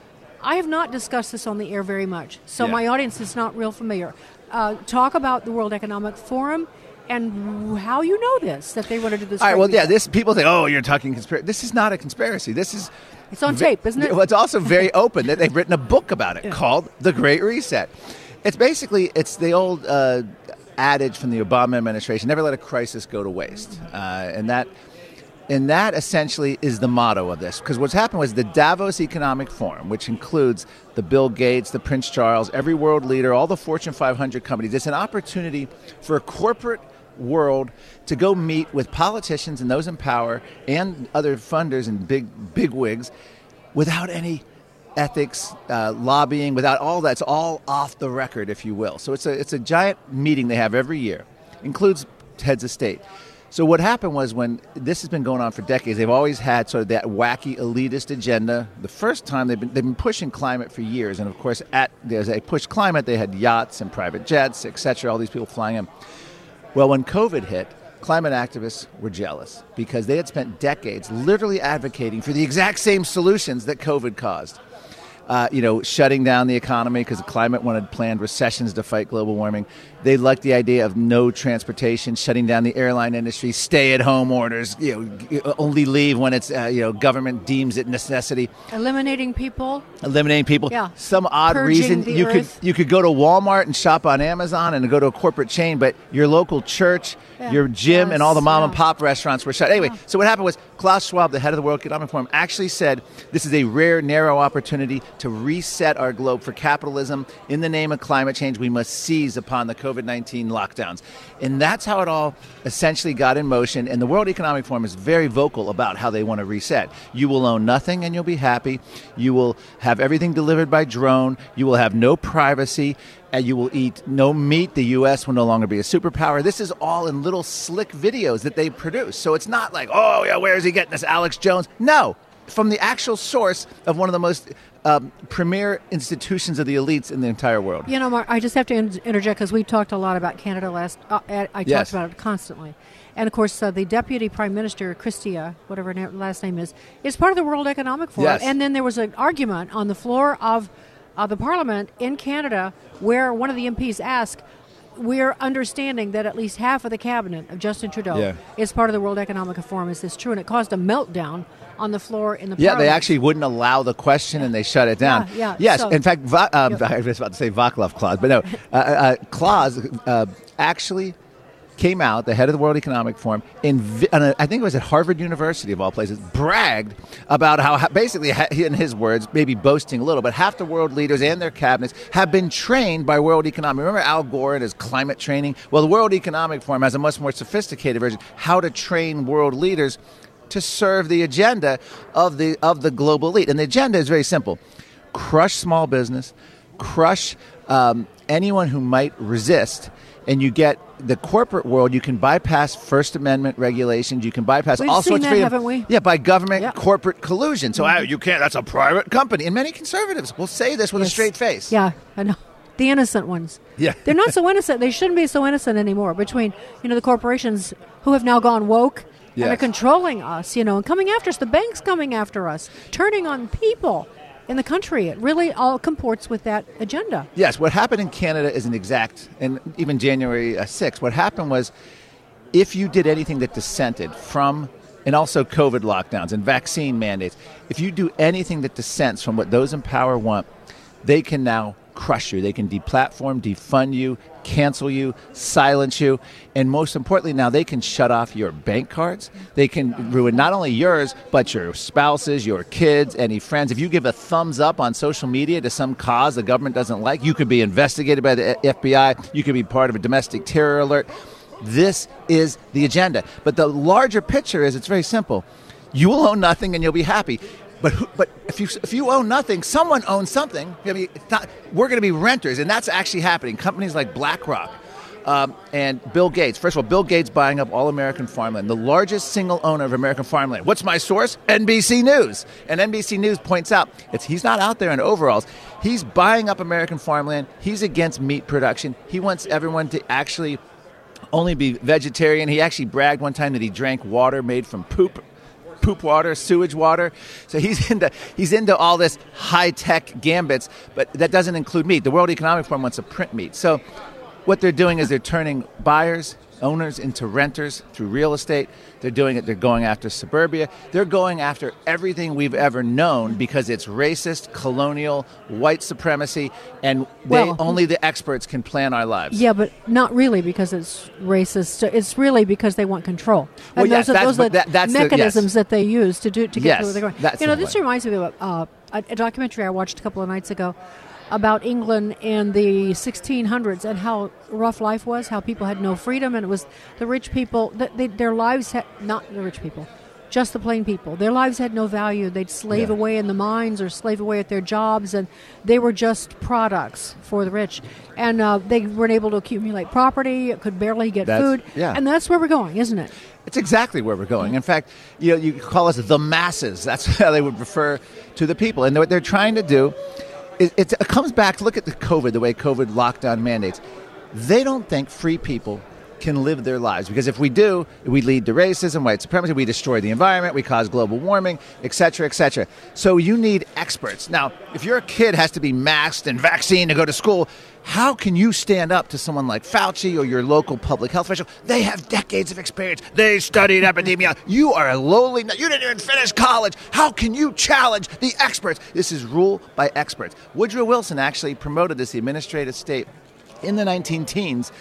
I have not discussed this on the air very much, so Yeah. my audience is not real familiar. Uh, talk about the World Economic Forum and how you know this that they want to do this. All right. Well, yeah. This people think, oh, you're talking conspiracy. This is not a conspiracy. This is. It's on tape, isn't it? Well, it's also very open that they've written a book about it called "The Great Reset." It's basically it's the old uh, adage from the Obama administration: "Never let a crisis go to waste," uh, and that. And that essentially is the motto of this. Because what's happened was the Davos Economic Forum, which includes the Bill Gates, the Prince Charles, every world leader, all the Fortune 500 companies, it's an opportunity for a corporate world to go meet with politicians and those in power and other funders and big big wigs without any ethics, uh, lobbying, without all that's all off the record, if you will. So it's a it's a giant meeting they have every year, includes heads of state. So what happened was when this has been going on for decades, they've always had sort of that wacky elitist agenda. The first time they've been they've been pushing climate for years, and of course, at as they pushed climate, they had yachts and private jets, etc. All these people flying in. Well, when COVID hit, climate activists were jealous because they had spent decades literally advocating for the exact same solutions that COVID caused uh, you know, shutting down the economy because the climate wanted planned recessions to fight global warming. They liked the idea of no transportation, shutting down the airline industry, stay-at-home orders, you know, only leave when it's uh, you know government deems it necessity. Eliminating people. Eliminating people. Yeah. Some odd Purging reason you earth. could you could go to Walmart and shop on Amazon and go to a corporate chain, but your local church, Yeah. your gym, and all the mom yeah. and pop restaurants were shut. Anyway, so what happened was Klaus Schwab, the head of the World Economic Forum, actually said this is a rare, narrow opportunity to reset our globe for capitalism. In the name of climate change, we must seize upon the COVID 19 lockdowns. And that's how it all essentially got in motion. And the World Economic Forum is very vocal about how they want to reset. You will own nothing and you'll be happy. You will have everything delivered by drone. You will have no privacy. And you will eat no meat. The U.S. will no longer be a superpower. This is all in little slick videos that they produce. So it's not like, oh, yeah, where is he getting this? Alex Jones. No, from the actual source of one of the most um, premier institutions of the elites in the entire world. You know, Mark, I just have to interject because we talked a lot about Canada last. Uh, I I Yes. talked about it constantly, and of course, uh, the Deputy Prime Minister Chrystia, whatever her last name is, is part of the World Economic Forum. Yes. And then there was an argument on the floor of uh, the Parliament in Canada where one of the MPs asked. We're understanding that at least half of the cabinet of Justin Trudeau Yeah. is part of the World Economic Forum. Is this true? And it caused a meltdown on the floor in the Yeah, they actually wouldn't allow the question and they shut it down. Yeah, yeah, Yes, so- in fact, Va- um, I was about to say Vaclav Klaus, but no, uh, uh, Klaus uh, actually came out, the head of the World Economic Forum, in uh, I think it was at Harvard University of all places, bragged about how basically, in his words, maybe boasting a little, but half the world leaders and their cabinets have been trained by World Economic. Remember Al Gore and his climate training? Well, the World Economic Forum has a much more sophisticated version, how to train world leaders to serve the agenda of the of the global elite. And the agenda is very simple: crush small business, crush um, anyone who might resist, and you get the corporate world. You can bypass First Amendment regulations. You can bypass We've all sorts that, of freedom. haven't we? Yeah, by government corporate collusion. So Mhm. ah, you can't. That's a private company, and many conservatives will say this with a straight face. Yeah, I know. The innocent ones. Yeah. They're not so innocent. They shouldn't be so innocent anymore. Between you know the corporations who have now gone woke and are controlling us, you know, and coming after us. The banks coming after us, turning on people in the country. It really all comports with that agenda. Yes, what happened in Canada is an exact, and even January uh, 6th, what happened was if you did anything that dissented from, and also COVID lockdowns and vaccine mandates, if you do anything that dissents from what those in power want, they can now crush you. They can deplatform, defund you, cancel you, silence you, and most importantly, now they can shut off your bank cards. They can ruin not only yours, but your spouses, your kids, any friends. If you give a thumbs up on social media to some cause the government doesn't like, you could be investigated by the FBI. You could be part of a domestic terror alert. This is the agenda. But the larger picture is it's very simple. You will own nothing and you'll be happy. But but if you if you own nothing, someone owns something. I mean, not, we're going to be renters, and that's actually happening. Companies like BlackRock um, and Bill Gates. First of all, Bill Gates buying up all American farmland, the largest single owner of American farmland. What's my source? NBC News. And NBC News points out it's he's not out there in overalls. He's buying up American farmland. He's against meat production. He wants everyone to actually only be vegetarian. He actually bragged one time that he drank water made from poop poop water, sewage water. So he's into he's into all this high tech gambits, but that doesn't include meat. The World Economic Forum wants to print meat. So what they're doing is they're turning buyers, owners into renters through real estate. They're doing it. They're going after suburbia. They're going after everything we've ever known because it's racist, colonial, white supremacy, and they Well- only the experts can plan our lives. Yeah, but not really because it's racist. It's really because they want control. Well, And yes, those are, that's- those are that- that's the- yes. mechanisms that they use to do to get Yes, to where they're going. you know, this reminds me of uh, a, a documentary I watched a couple of nights ago about England in the 1600s and how rough life was, how people had no freedom, and it was the rich people they, their lives had not the rich people. just the plain people. Their lives had no value. They'd slave Yeah. away in the mines or slave away at their jobs, and they were just products for the rich. And uh, they weren't able to accumulate property, could barely get That's- food. yeah. And that's where we're going, isn't it? It's exactly where we're going. In fact, you know, you call us the masses. That's how they would refer to the people. And what they're trying to do, it, it, it comes back. To look at the COVID, the way COVID lockdown mandates. They don't think free people can live their lives because if we do, we lead to racism, white supremacy, we destroy the environment, we cause global warming, etc., etc. So you need experts. Now, if your kid has to be masked and vaccinated to go to school, how can you stand up to someone like Fauci or your local public health official? They have decades of experience. They studied epidemiology. You are a lowly, you didn't even finish college. How can you challenge the experts? This is rule by experts. Woodrow Wilson actually promoted this, administrative state, in the 19 teens.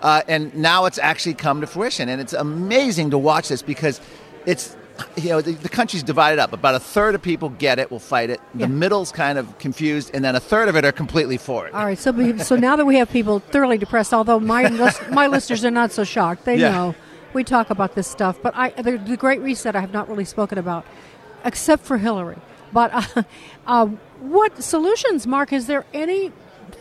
Uh, and now it's actually come to fruition. And it's amazing to watch this because it's, you know, the, the country's divided up. About a third of people get it, will fight it. The middle's kind of confused, and then a third of it are completely for it. All right, so we- so now that we have people thoroughly depressed, although my my listeners are not so shocked, they Yeah. know we talk about this stuff. But I, the, the Great Reset, I have not really spoken about, except for Hillary. But uh, uh, what solutions, Mark? Is there any,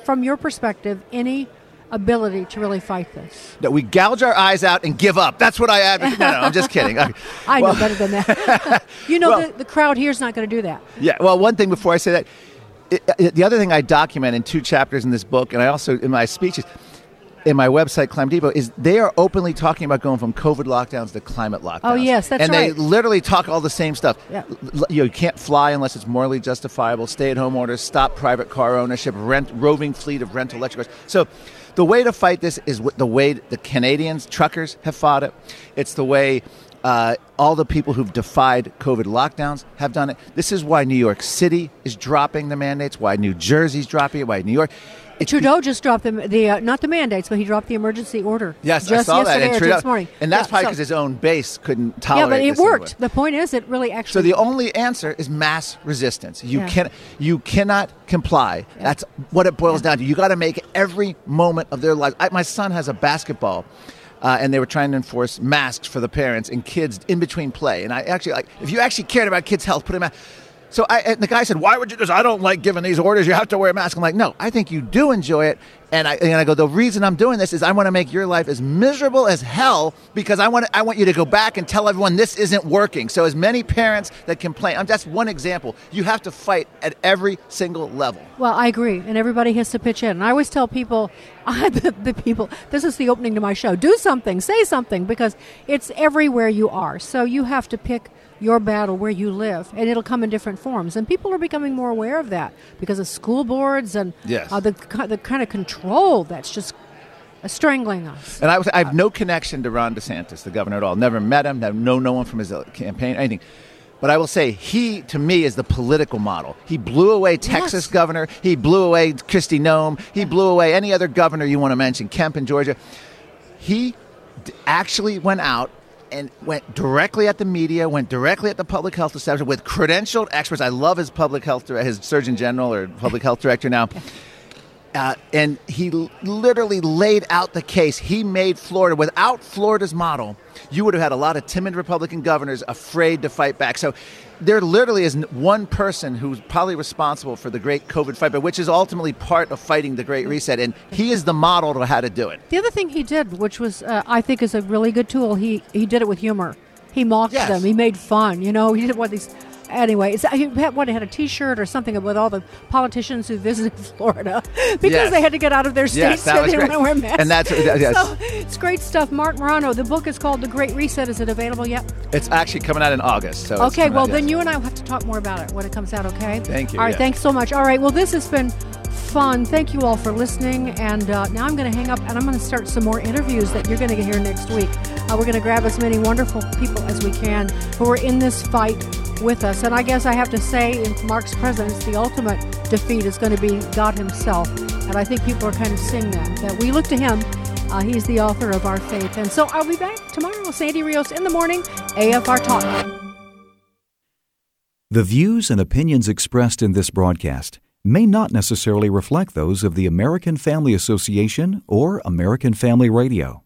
from your perspective, any ability to really fight this? That we gouge our eyes out and give up. That's what I advocate. No, no, I'm just kidding. Okay. I Well- know better than that. you know, Well- the, the crowd here's not going to do that. Yeah. Well, one thing before I say that, it, it- the other thing I document in two chapters in this book, and I also in my speeches, in my website Climate Depot, is they are openly talking about going from COVID lockdowns to climate lockdowns. Oh, yes, that's and right. And they literally talk all the same stuff. Yeah. L- You, know, you can't fly unless it's morally justifiable. Stay-at-home orders. Stop private car ownership. Rent roving fleet of rental electric cars. So. The way to fight this is the way the Canadians, truckers, have fought it. It's the way uh, all the people who've defied COVID lockdowns have done it. This is why New York City is dropping the mandates, why New Jersey's dropping it, why New York. Trudeau just dropped the, the uh, not the mandates, but he dropped the emergency order. Yes, just I saw that. yesterday And, or Trudeau- this morning. and that's Yeah, probably so- because his own base couldn't tolerate. It. Yeah, but it worked. The point is, it really actually. So the only answer is mass resistance. You Yeah. can you cannot comply. That's what it boils down to. You got to make every moment of their lives. I, my son has a basketball. Uh, and they were trying to enforce masks for the parents and kids in between play. And I actually like if you actually cared about kids' health, put a mask. So I, the guy said, "Why would you?" Because I don't like giving these orders. You have to wear a mask. I'm like, no, I think you do enjoy it. And I and I go, the reason I'm doing this is I want to make your life as miserable as hell because I want I want you to go back and tell everyone this isn't working. So as many parents that complain, I'm, that's one example. You have to fight at every single level. Well, I agree, and everybody has to pitch in. And I always tell people, the, the people, this is the opening to my show. Do something, say something, because it's everywhere you are. So you have to pick your battle where you live, and it'll come in different forms. And people are becoming more aware of that because of school boards and Yes. uh, the the kind of control that's just strangling us. And I, was, I have no connection to Ron DeSantis, the governor, at all. Never met him. Never know no one from his uh, campaign, anything. But I will say, he to me is the political model. He blew away Texas governor. He blew away Kristi Noem. He blew away any other governor you want to mention, Kemp in Georgia. He d- actually went out and went directly at the media, went directly at the public health establishment with credentialed experts. I love his public health, his surgeon general or public health director now. Uh, and he l- literally laid out the case. He made Florida, without Florida's model, you would have had a lot of timid Republican governors afraid to fight back. So there literally is one person who's probably responsible for the great COVID fight, but which is ultimately part of fighting the Great Reset. And he is the model to how to do it. The other thing he did, which was uh, I think is a really good tool, he he did it with humor. He mocked Yes. them. He made fun. You know, he did one of these. Anyway, it's, he had, what, he had a T-shirt or something with all the politicians who visited Florida because Yes. they had to get out of their states that and they didn't want to wear masks. And that's- yes. so it's great stuff. Marc Morano. The book is called The Great Reset. Is it available yet? It's actually coming out in August. So okay. Well, out, then you and I will have to talk more about it when it comes out. Okay. Thank you, All right. yeah. Thanks so much. All right. Well, this has been fun. Thank you all for listening. And uh, now I'm going to hang up and I'm going to start some more interviews that you're going to hear next week. Uh, we're going to grab as many wonderful people as we can who are in this fight with us. And I guess I have to say, in Mark's presence, the ultimate defeat is going to be God Himself. And I think people are kind of seeing that, that we look to Him. Uh, he's the author of our faith. And so I'll be back tomorrow. Sandy Rios in the morning, AFR Talk. The views and opinions expressed in this broadcast may not necessarily reflect those of the American Family Association or American Family Radio.